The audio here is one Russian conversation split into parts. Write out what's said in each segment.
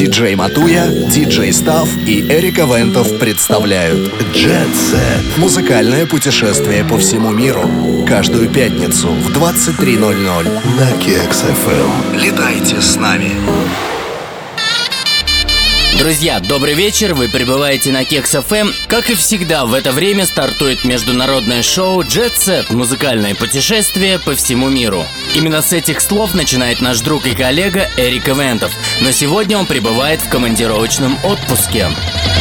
Диджей Матуя, диджей Став и Эрика Вентов представляют Jet Set. Музыкальное путешествие по всему миру. Каждую пятницу в 23.00 на Кекс FM. Летайте с нами. Друзья, добрый вечер, вы пребываете на Кекс ФМ. Как и всегда, в это время стартует международное шоу Jet Set – музыкальное путешествие по всему миру. Именно с этих слов начинает наш друг и коллега Эрик Ивентов, но сегодня он пребывает в командировочном отпуске.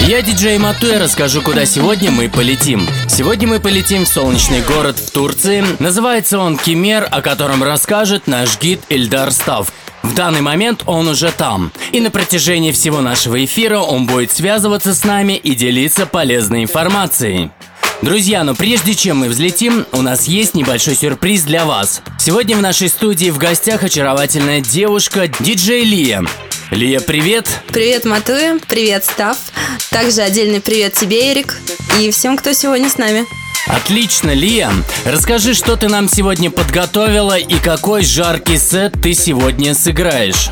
Я, диджей Матуя, расскажу, куда сегодня мы полетим. Сегодня мы полетим в солнечный город в Турции. Называется он Кемер, о котором расскажет наш гид Ильдар Став. В данный момент он уже там. И на протяжении всего нашего эфира он будет связываться с нами и делиться полезной информацией. Друзья, но прежде чем мы взлетим, у нас есть небольшой сюрприз для вас. Сегодня в нашей студии в гостях очаровательная девушка диджей Лия. Лия, привет! Привет, Матуя, привет, Став. Также отдельный привет тебе, Эрик, и всем, кто сегодня с нами. Отлично, Лия. Расскажи, что ты нам сегодня подготовила и какой жаркий сет ты сегодня сыграешь.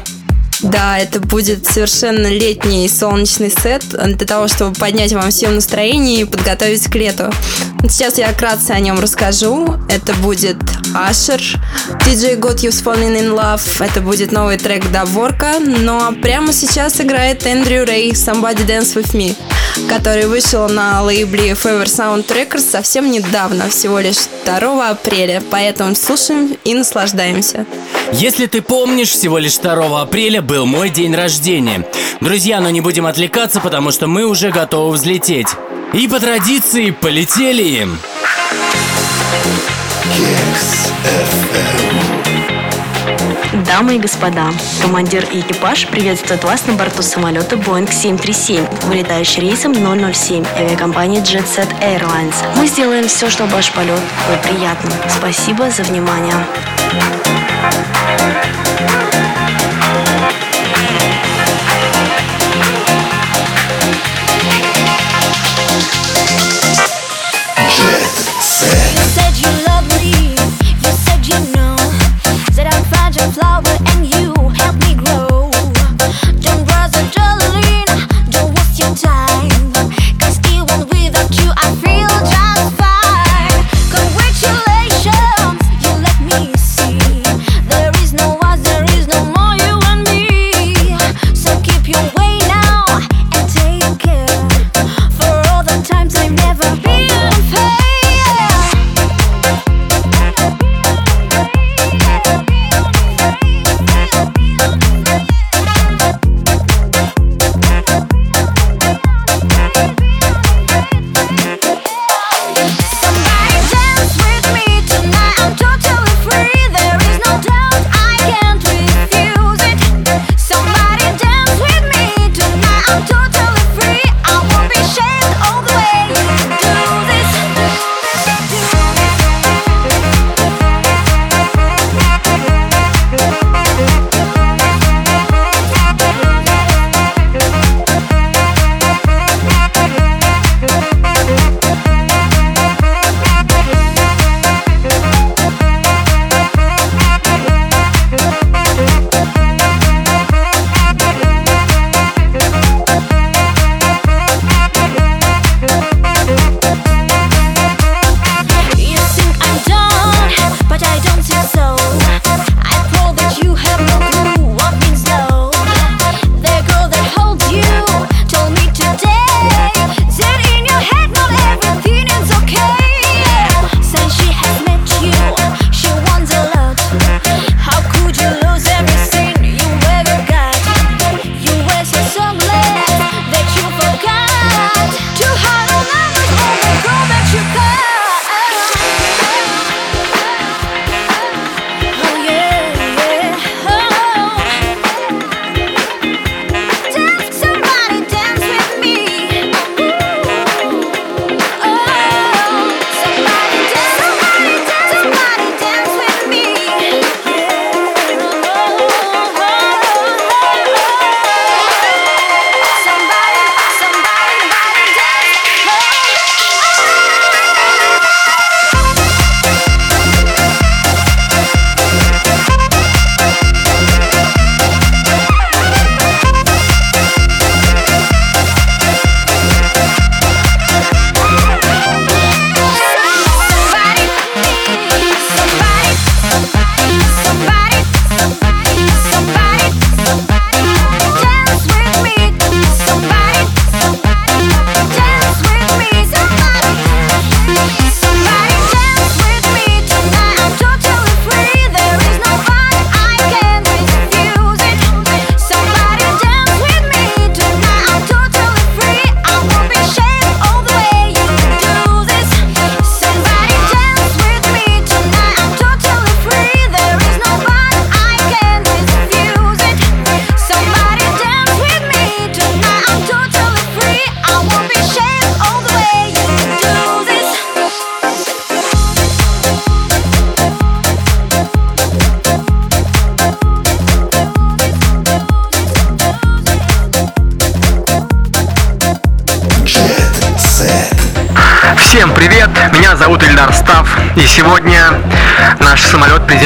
Да, это будет совершенно летний солнечный сет для того, чтобы поднять вам всем настроение и подготовить к лету. Сейчас я вкратце о нем расскажу. Это будет Asher, DJ Got You Falling in Love. Это будет новый трек Даворка. Ну а прямо сейчас играет Эндрю Рэй Somebody Dance With Me, который вышел на лейбле Fever Sound Records совсем недавно, всего лишь 2 апреля. Поэтому слушаем и наслаждаемся. Если ты помнишь, всего лишь 2 апреля был мой день рождения. Друзья, но не будем отвлекаться, потому что мы уже готовы взлететь. И по традиции полетели! Дамы и господа, командир и экипаж приветствуют вас на борту самолета Boeing 737, вылетающий рейсом 007 авиакомпании Jet Set Airlines. Мы сделаем все, чтобы ваш полет был приятным. Спасибо за внимание. said. You said you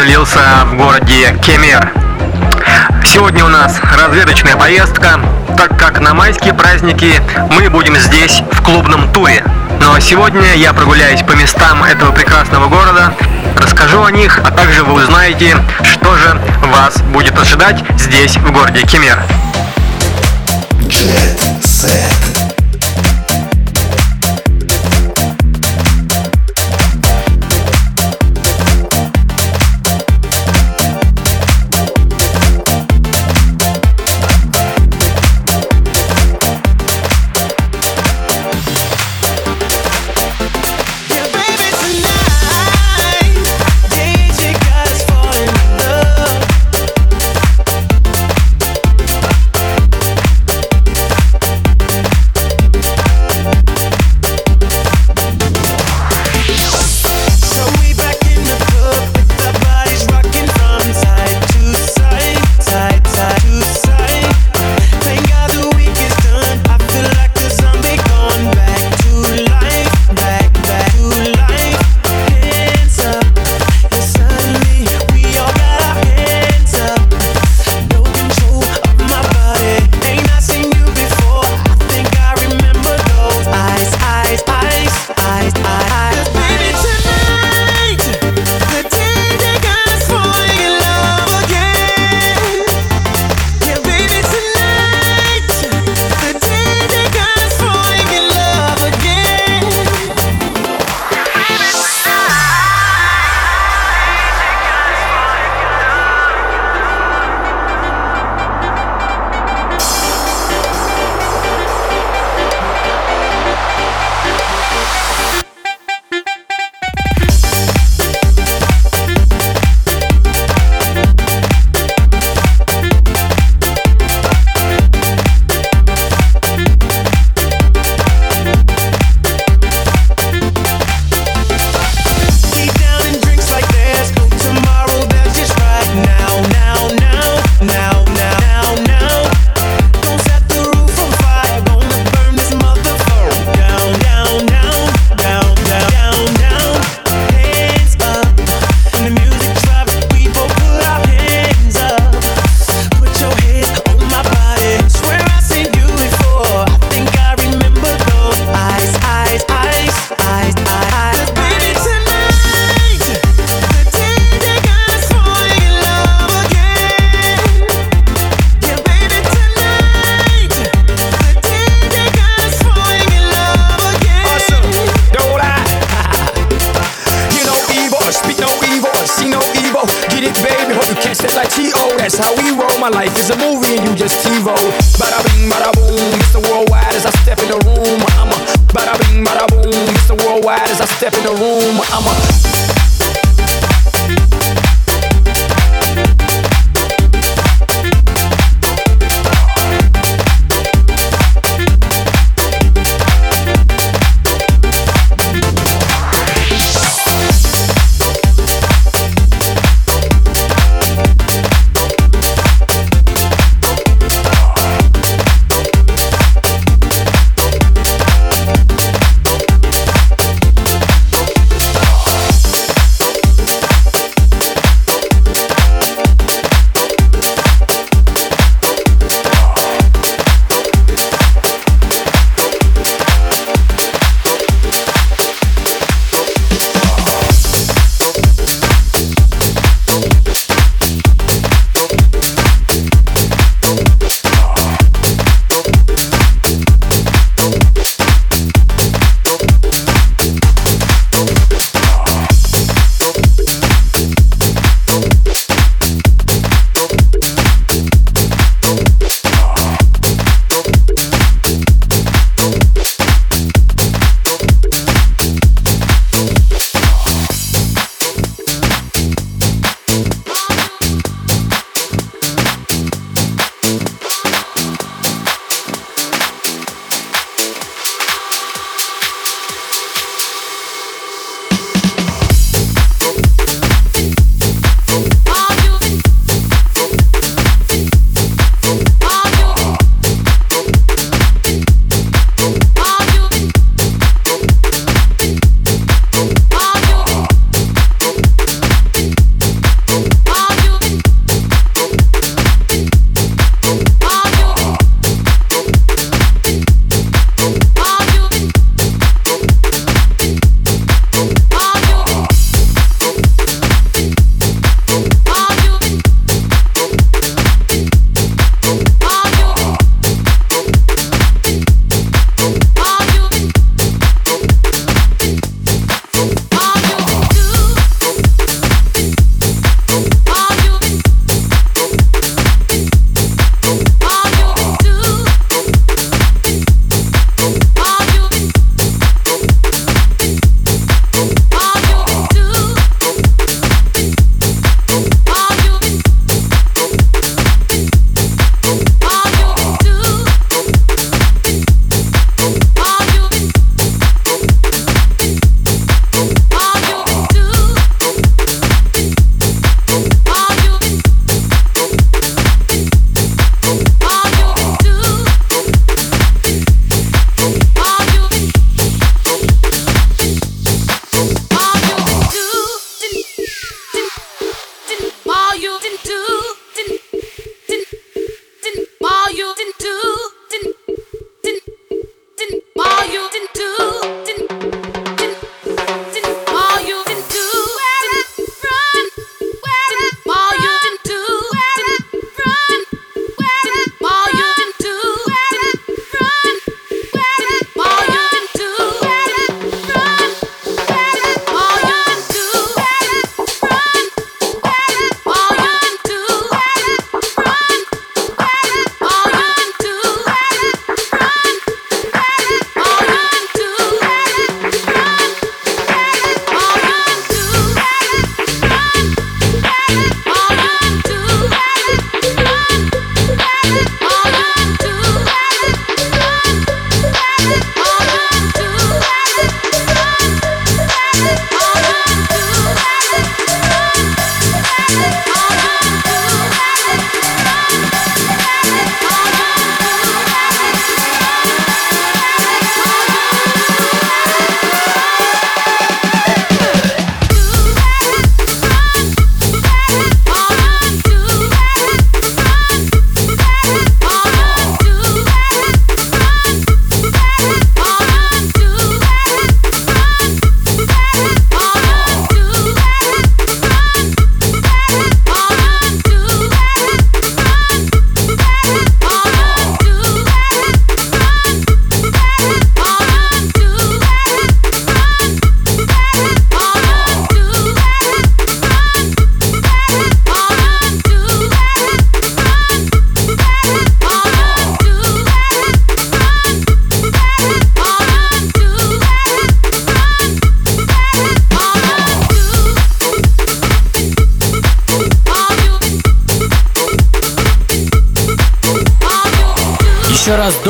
приземлился в городе Кемер. Сегодня у нас разведочная поездка, так как на майские праздники мы будем здесь в клубном туре. Но сегодня я прогуляюсь по местам этого прекрасного города, расскажу о них, а также вы узнаете, что же вас будет ожидать здесь, в городе Кемер. Jet Set.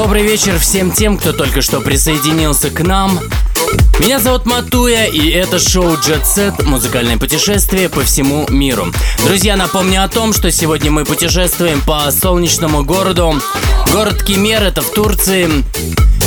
Добрый вечер всем тем, кто только что присоединился к нам. Меня зовут Матуя, и это шоу Jet Set музыкальное путешествие по всему миру. Друзья, напомню о том, что сегодня мы путешествуем по солнечному городу. Город Кемер, это в Турции.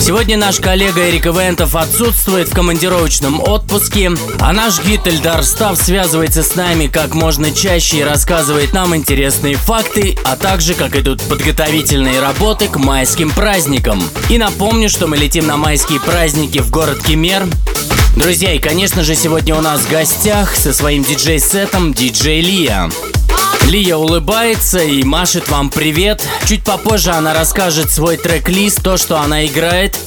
Сегодня наш коллега Эрик Ивентов отсутствует в командировочном отпуске, а наш гид Эльдар Став связывается с нами как можно чаще и рассказывает нам интересные факты, а также как идут подготовительные работы к майским праздникам. И напомню, что мы летим на майские праздники в город Кемер. Друзья, и конечно же сегодня у нас в гостях со своим диджей-сетом диджей Лия. Лия улыбается и машет вам привет. Чуть попозже она расскажет свой трек-лист, то, что она играет.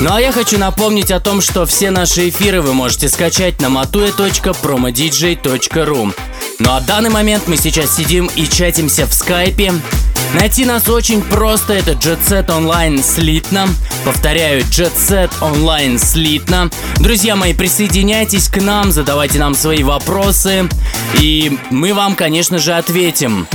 Ну а я хочу напомнить о том, что все наши эфиры вы можете скачать на matue.promodj.ru. Ну а в данный момент мы сейчас сидим и чатимся в скайпе. Найти нас очень просто, это Jet Set Online слитно. Повторяю, Jet Set Online слитно. Друзья мои, присоединяйтесь к нам, задавайте нам свои вопросы, и мы вам, конечно же, ответим.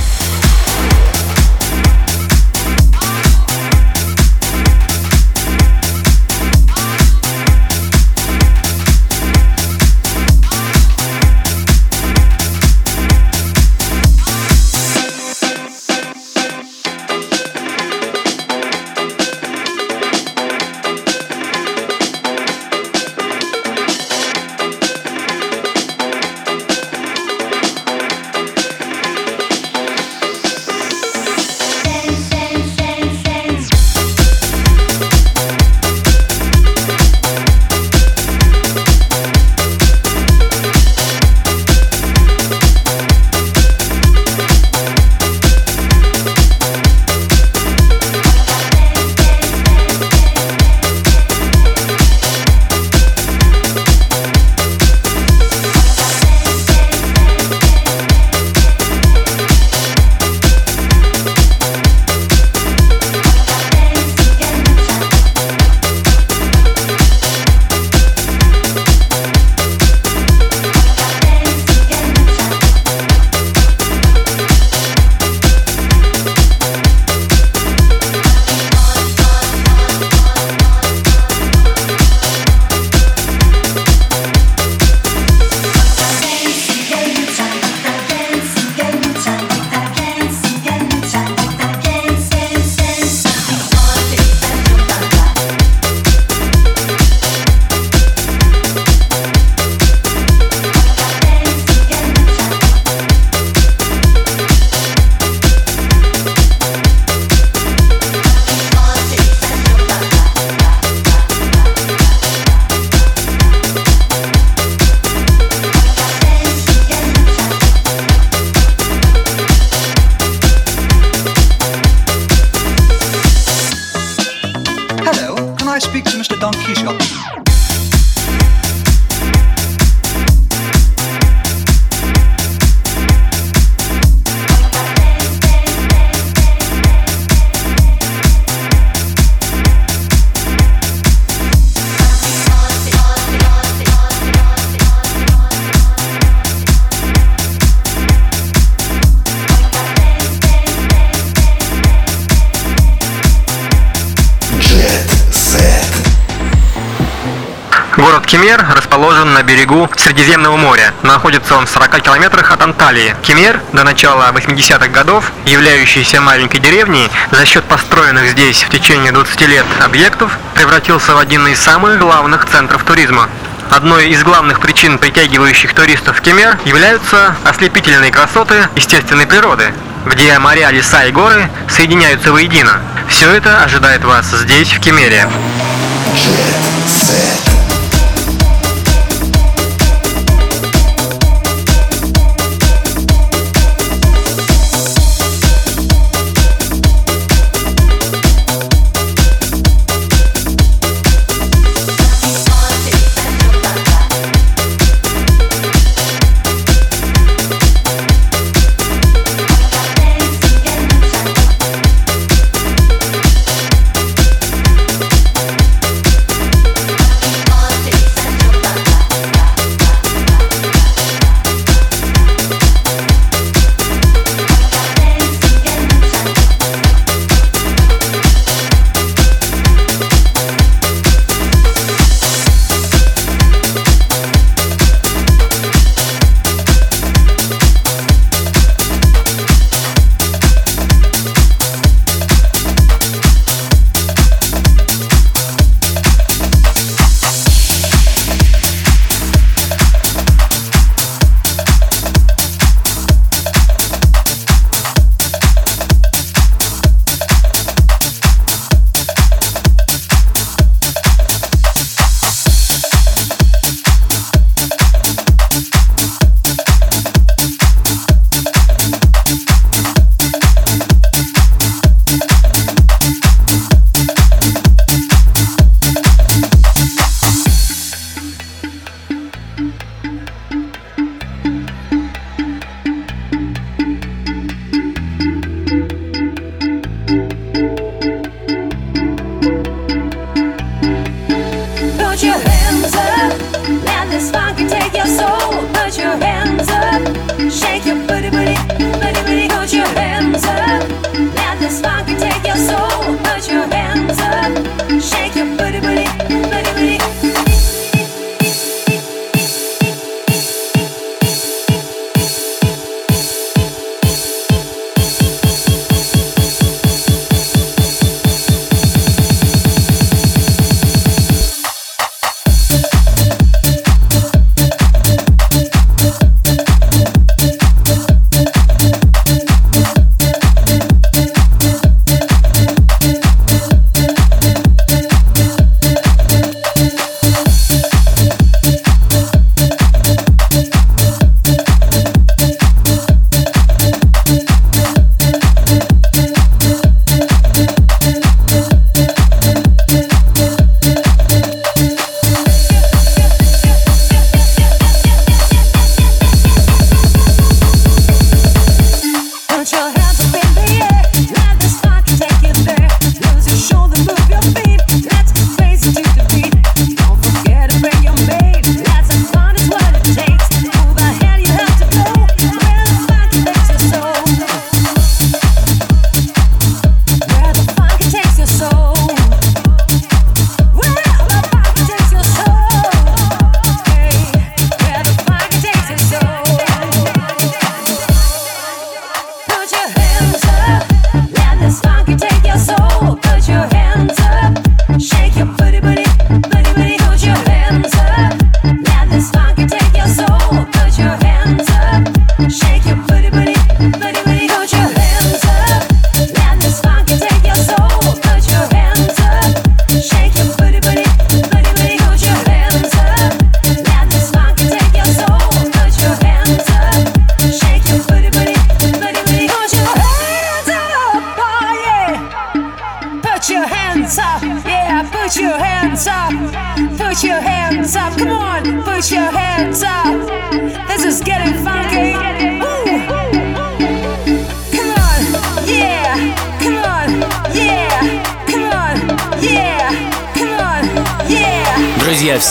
Средиземного моря. Находится он в 40 километрах от Анталии. Кемер до начала 80-х годов, являющийся маленькой деревней, за счет построенных здесь в течение 20 лет объектов, превратился в один из самых главных центров туризма. Одной из главных причин, притягивающих туристов в Кемер, являются ослепительные красоты естественной природы, где моря, леса и горы соединяются воедино. Все это ожидает вас здесь, в Кемере.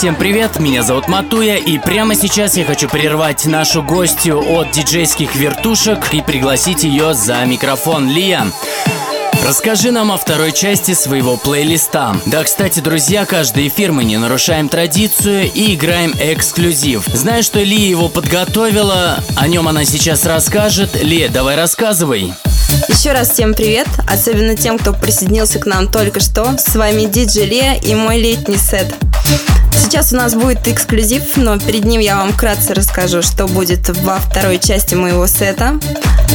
Всем привет, меня зовут Матуя, и прямо сейчас я хочу прервать нашу гостью от диджейских вертушек и пригласить ее за микрофон. Лия, Расскажи нам о второй части своего плейлиста. Да, кстати, друзья, каждый эфир мы не нарушаем традицию и играем эксклюзив. Знаю, что Лия его подготовила, о нем она сейчас расскажет. Лия, давай рассказывай. Еще раз всем привет, особенно тем, кто присоединился к нам только что. С вами диджей Лия и мой летний сет. Сейчас у нас будет эксклюзив, но перед ним я вам вкратце расскажу, что будет во второй части моего сета.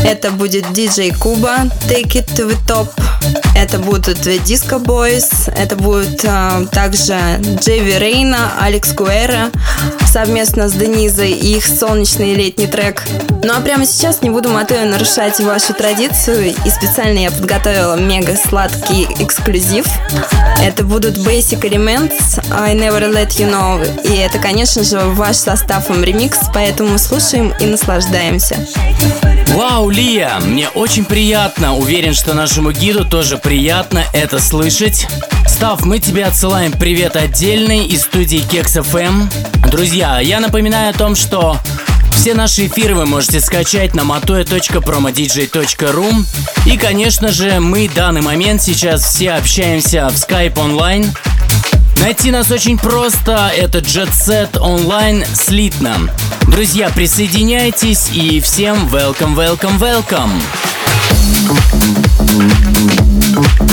Это будет DJ Куба, Take It to the Top. Это будут Disco Boys. Это будет э, также Джейви Рейна, Алекс Гуэра совместно с Денизой и их солнечный летний трек. Ну а прямо сейчас не буду мотою нарушать вашу традицию и специально я подготовила мега сладкий эксклюзив. Это будут Basic Elements, I Never Let You Know. И это, конечно же, ваш составом ремикс, поэтому слушаем и наслаждаемся. Вау, Лия, мне очень приятно. Уверен, что нашему гиду тоже приятно это слышать. Став, мы тебе отсылаем привет отдельный из студии Кекс FM. Друзья, я напоминаю о том, что все наши эфиры вы можете скачать на matoya.promodj.ru И, конечно же, мы в данный момент сейчас все общаемся в Skype онлайн. Найти нас очень просто, это Jet Set Online слитно. Друзья, присоединяйтесь и всем welcome, welcome, welcome. Thank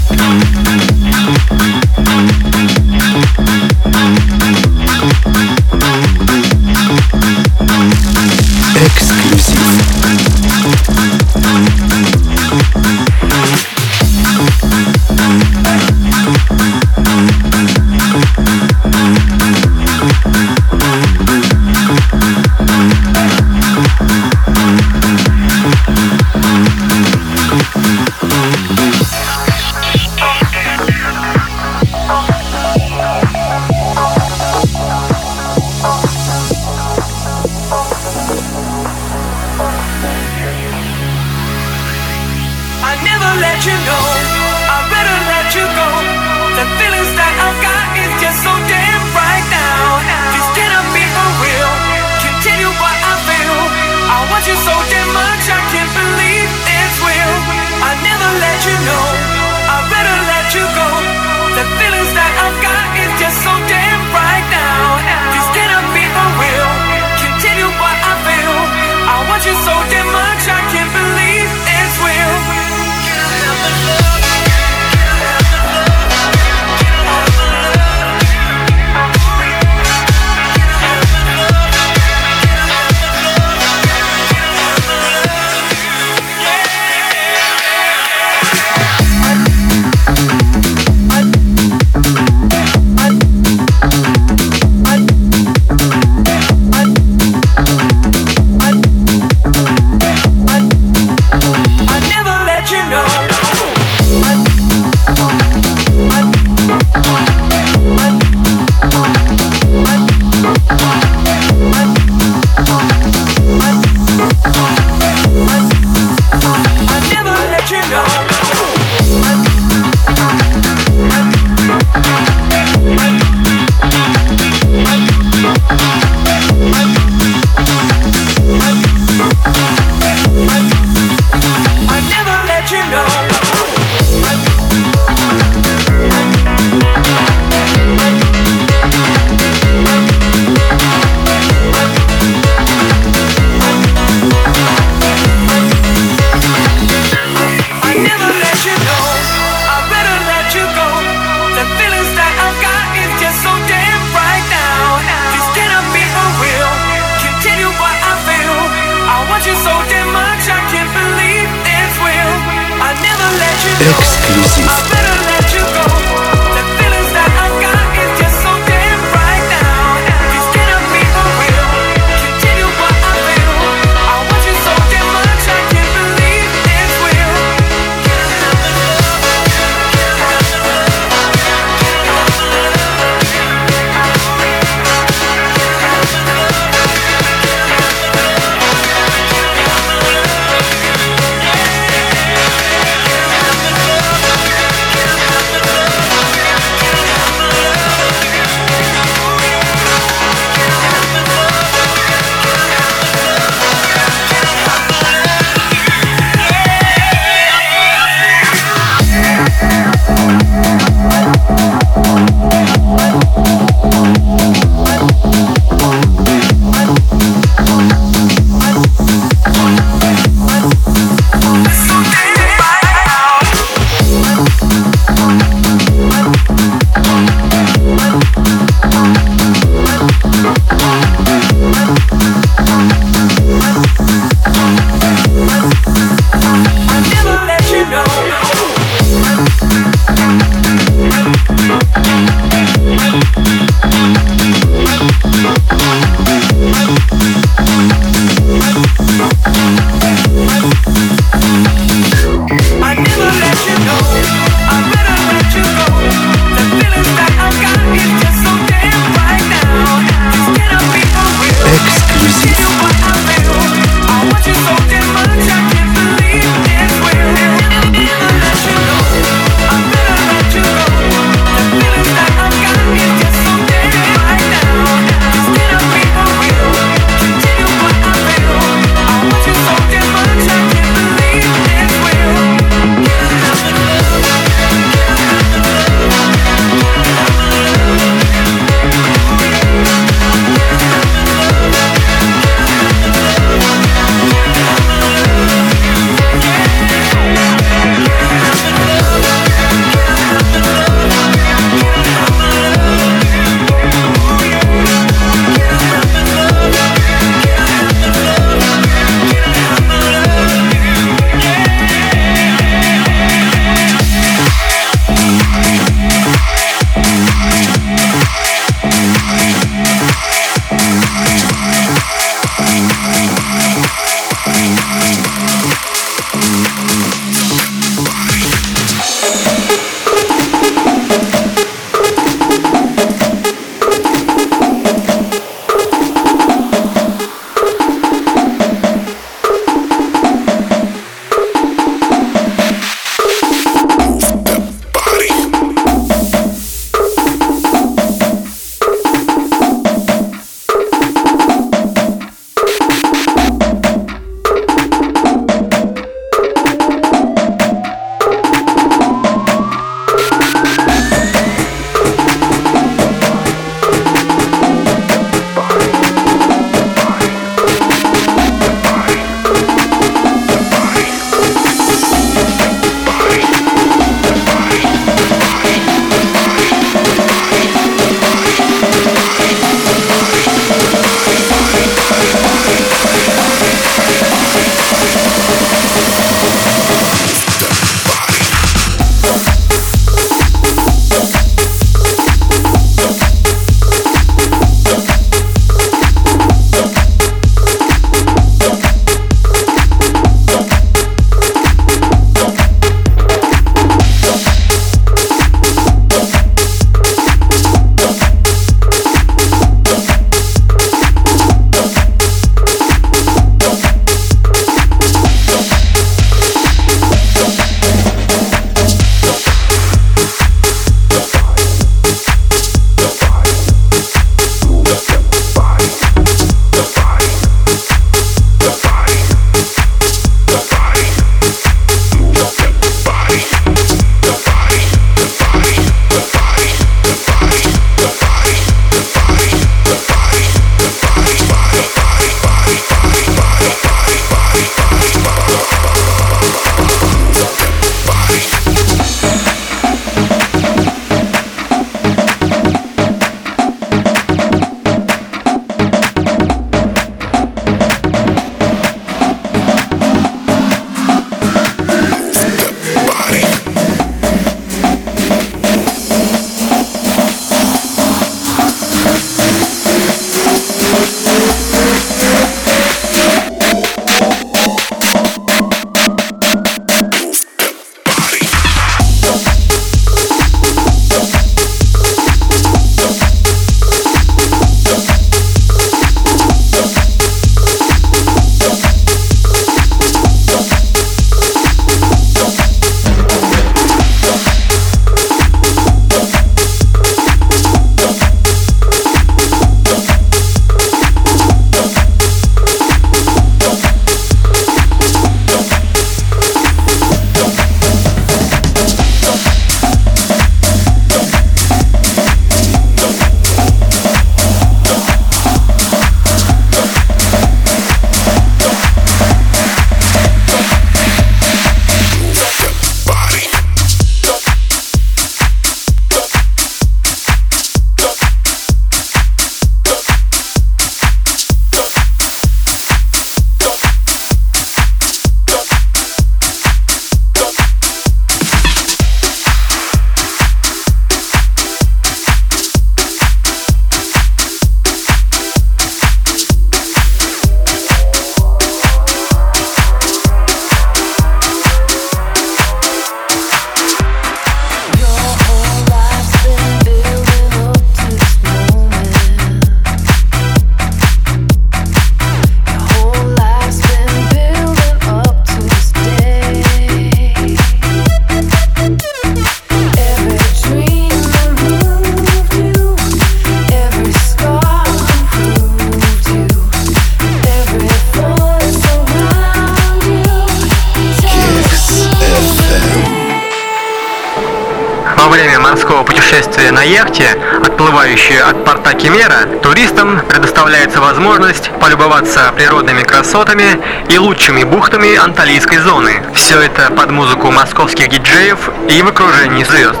природными красотами и лучшими бухтами анталийской зоны. Все это под музыку московских диджеев и в окружении звезд.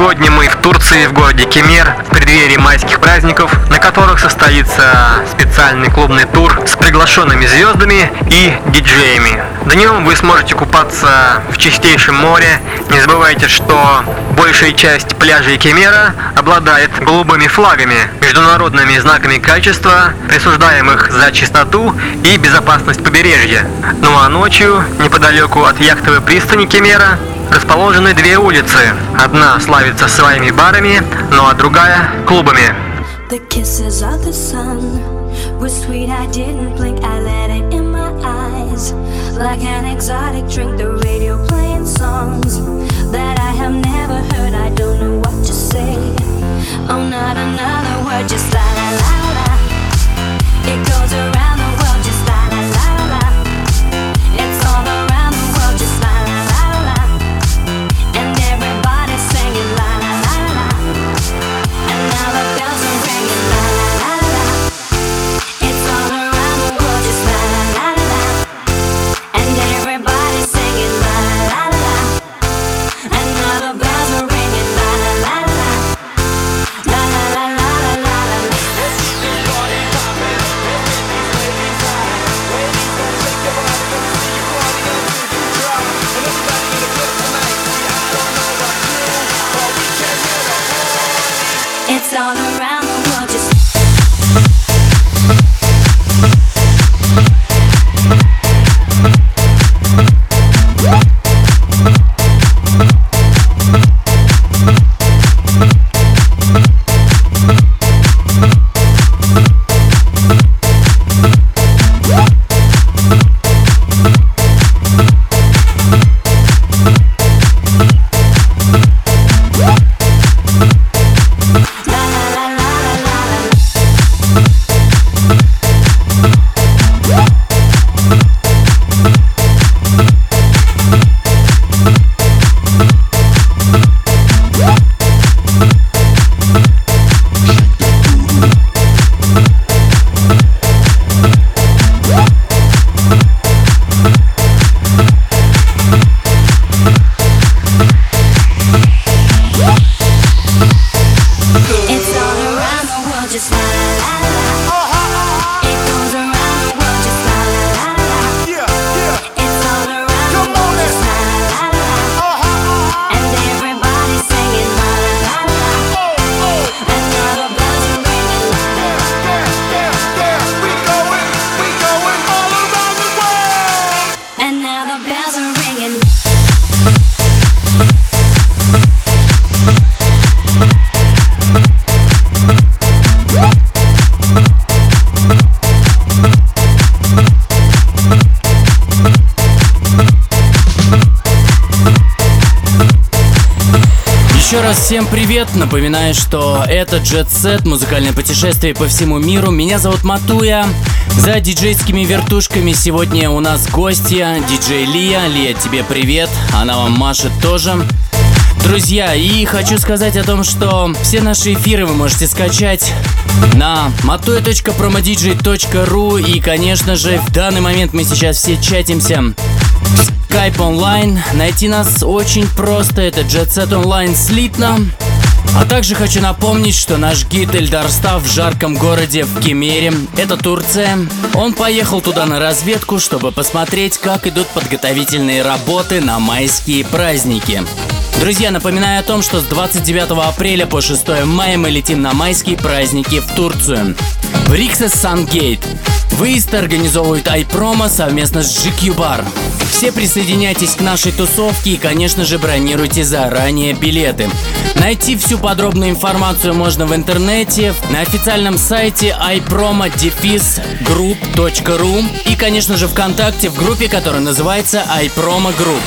Сегодня мы в Турции, в городе Кемер, в преддверии майских праздников, на которых состоится специальный клубный тур с приглашенными звездами и диджеями. Днем вы сможете купаться в чистейшем море. Не забывайте, что большая часть пляжей Кемера обладает голубыми флагами, международными знаками качества, присуждаемых за чистоту и безопасность побережья. Ну а ночью, неподалеку от яхтовой пристани Кемера, расположены две улицы. Одна славится своими барами, ну а другая – клубами. Oh, just la la la la It goes around привет. Напоминаю, что это Jet Set, музыкальное путешествие по всему миру. Меня зовут Матуя. За диджейскими вертушками сегодня у нас гостья, диджей Лия. Лия, тебе привет. Она вам машет тоже. Друзья, и хочу сказать о том, что все наши эфиры вы можете скачать на matoe.promodj.ru и, конечно же, в данный момент мы сейчас все чатимся Skype Online. Найти нас очень просто, это Jet Set Online слитно. А также хочу напомнить, что наш гид Эльдар Став в жарком городе в Кемере, это Турция. Он поехал туда на разведку, чтобы посмотреть, как идут подготовительные работы на майские праздники. Друзья, напоминаю о том, что с 29 апреля по 6 мая мы летим на майские праздники в Турцию. В Риксес Сангейт. Выезд организовывает iPromo совместно с GQ Bar. Все присоединяйтесь к нашей тусовке и, конечно же, бронируйте заранее билеты. Найти всю подробную информацию можно в интернете, на официальном сайте ipromo-group.ru и, конечно же, ВКонтакте в группе, которая называется iPromo Group.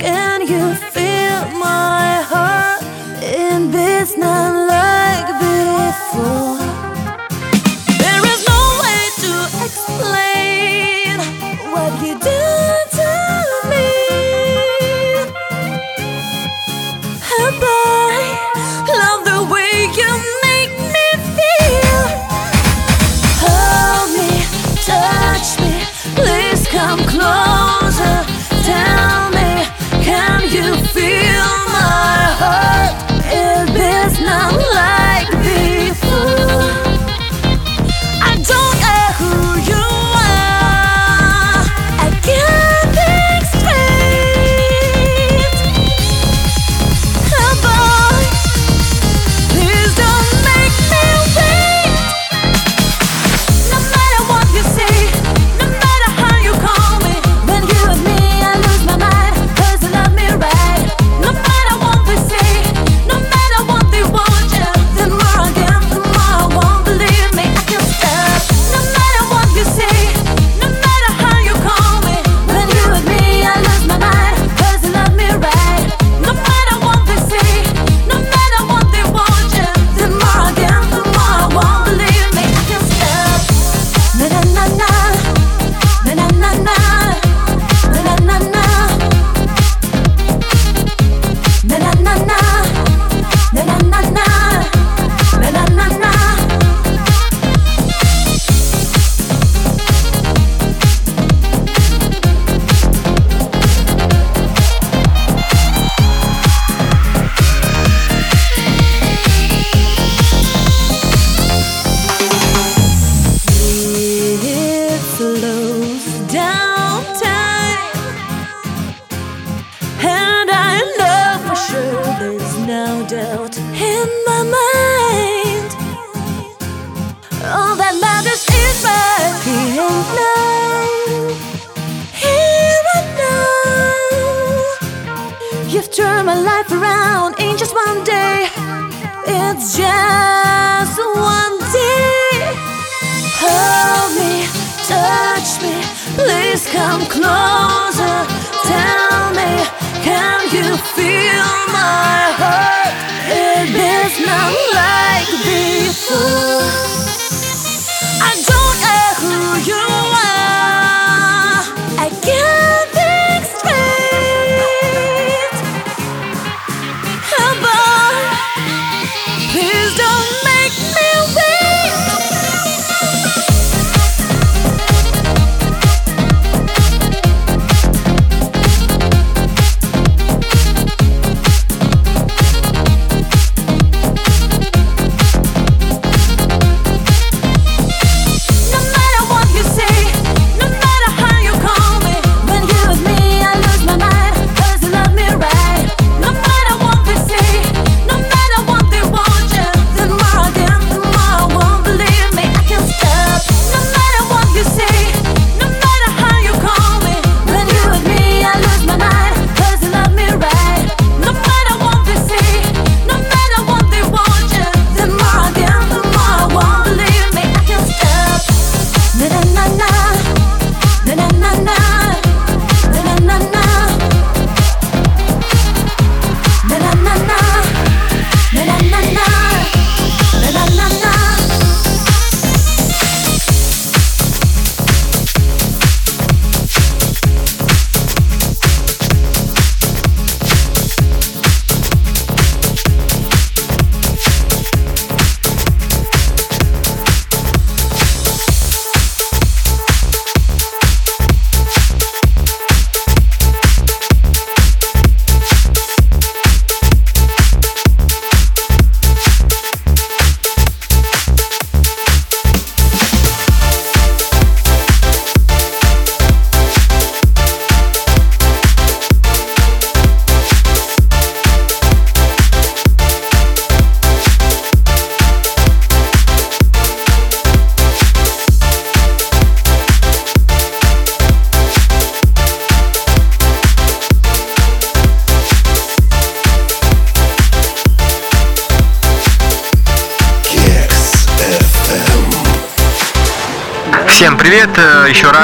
can you feel my heart in beats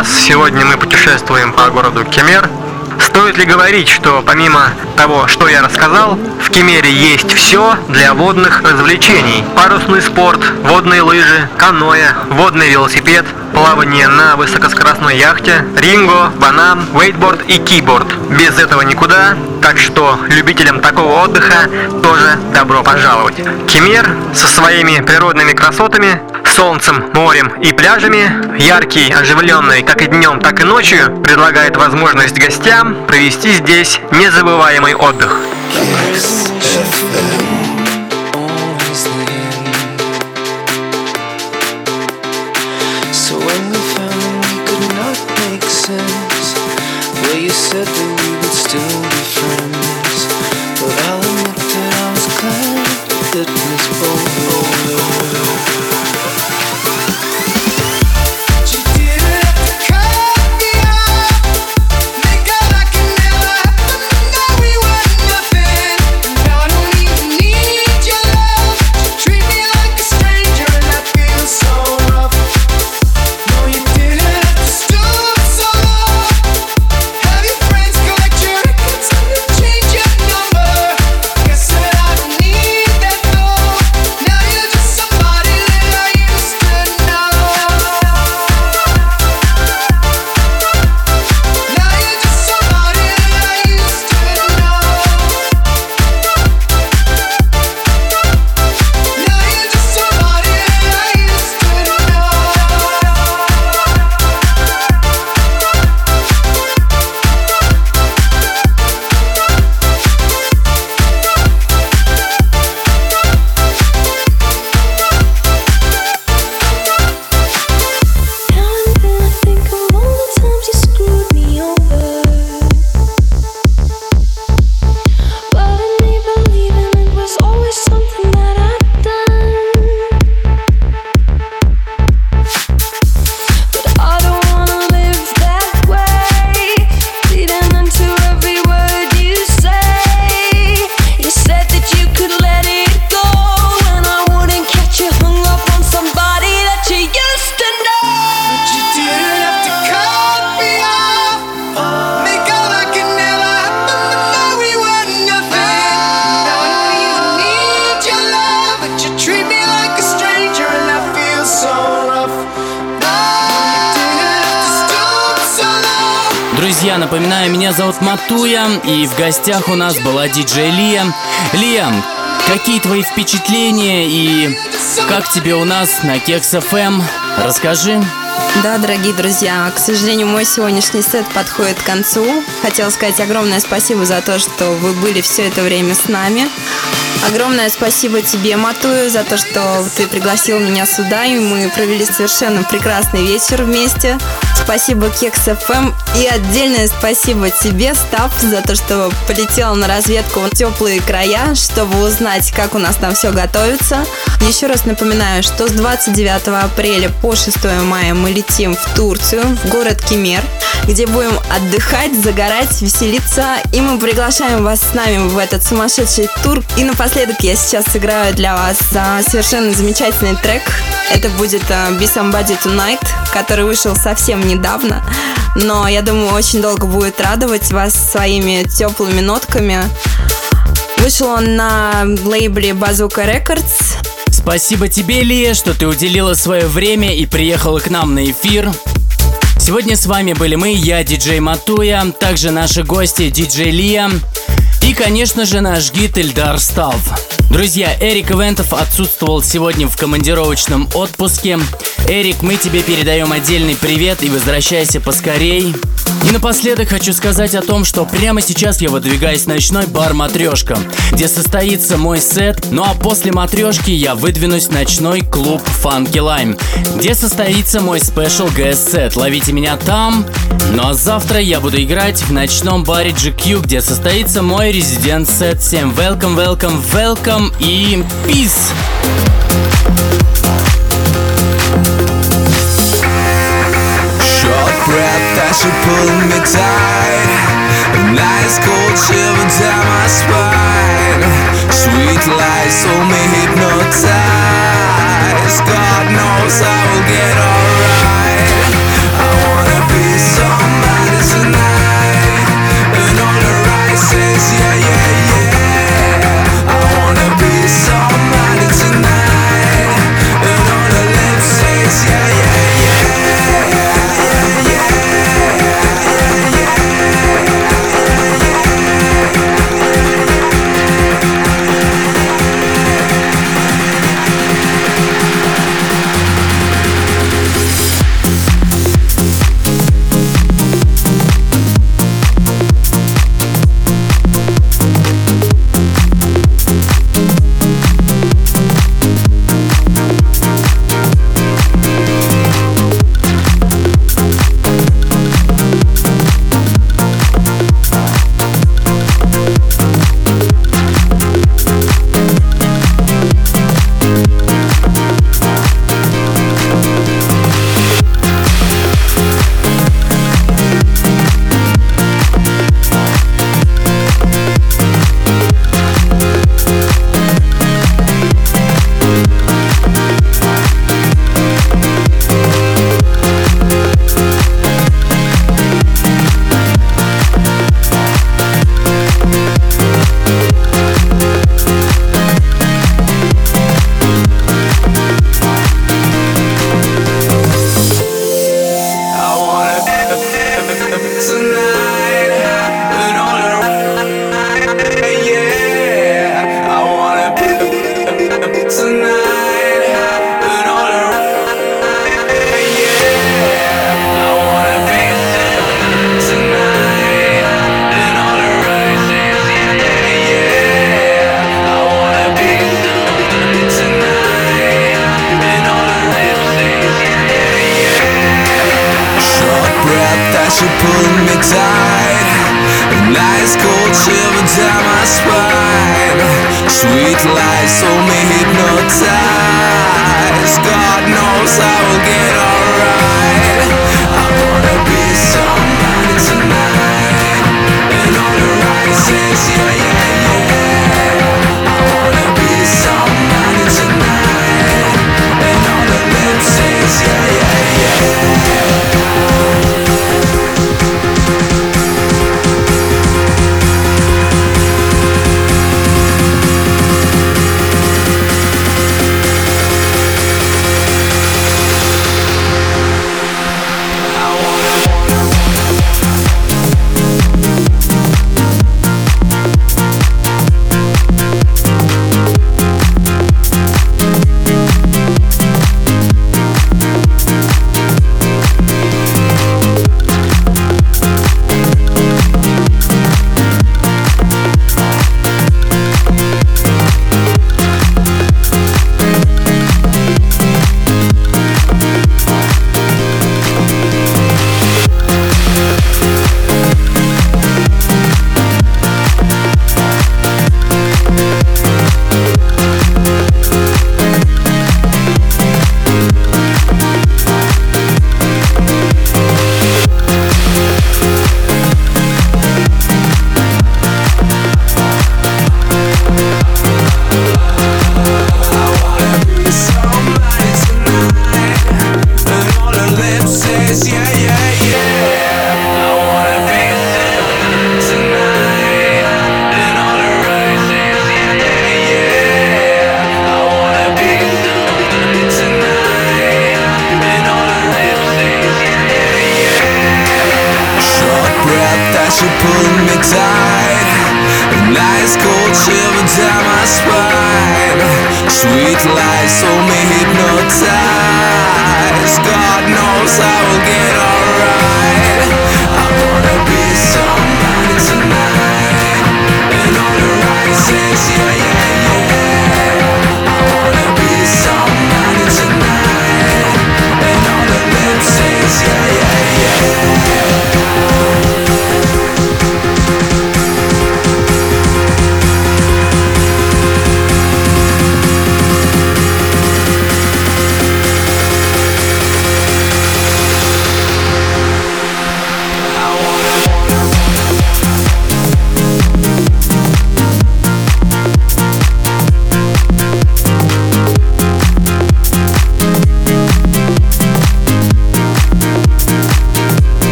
раз. Сегодня мы путешествуем по городу Кемер. Стоит ли говорить, что помимо того, что я рассказал, в Кемере есть все для водных развлечений. Парусный спорт, водные лыжи, каноэ, водный велосипед, плавание на высокоскоростной яхте, ринго, банан, вейтборд и киборд. Без этого никуда, так что любителям такого отдыха тоже добро пожаловать. Кемер со своими природными красотами, солнцем, морем и пляжами, яркий, оживленный как и днем, так и ночью, предлагает возможность гостям провести здесь незабываемый отдых. said напоминаю, меня зовут Матуя, и в гостях у нас была диджей Лия. Лия, какие твои впечатления и как тебе у нас на Кекс ФМ? Расскажи. Да, дорогие друзья, к сожалению, мой сегодняшний сет подходит к концу. Хотела сказать огромное спасибо за то, что вы были все это время с нами. Огромное спасибо тебе, Матую, за то, что ты пригласил меня сюда, и мы провели совершенно прекрасный вечер вместе. Спасибо Кекс ФМ и отдельное спасибо тебе, Став, за то, что полетел на разведку в теплые края, чтобы узнать, как у нас там все готовится. Еще раз напоминаю, что с 29 апреля по 6 мая мы летим в Турцию, в город Кемер, где будем отдыхать, загорать, веселиться. И мы приглашаем вас с нами в этот сумасшедший тур. И напоследок я сейчас сыграю для вас совершенно замечательный трек. Это будет э, Be Somebody Tonight, который вышел совсем недавно. Но я думаю, очень долго будет радовать вас своими теплыми нотками. Вышел он на лейбле Bazooka Records. Спасибо тебе, Лия, что ты уделила свое время и приехала к нам на эфир. Сегодня с вами были мы, я, диджей Матуя, также наши гости, диджей Лия и, конечно же, наш гид Эльдар Став. Друзья, Эрик Ивентов отсутствовал сегодня в командировочном отпуске. Эрик, мы тебе передаем отдельный привет и возвращайся поскорей. И напоследок хочу сказать о том, что прямо сейчас я выдвигаюсь в ночной бар Матрешка, где состоится мой сет, ну а после Матрешки я выдвинусь в ночной клуб Funky Lime, где состоится мой спешл ГС сет. Ловите меня там. Ну а завтра я буду играть в ночном баре GQ, где состоится мой резидент сет. Всем welcome, welcome, welcome Freedom и Peace. Short breath as you pull me tight. A nice cold shiver down my spine. Sweet lies hold me hypnotized. God knows I will get alright. I wanna be somebody tonight. And all the right says yeah yeah yeah.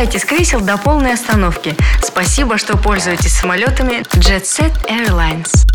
вставайте с кресел до полной остановки. Спасибо, что пользуетесь самолетами JetSet Airlines.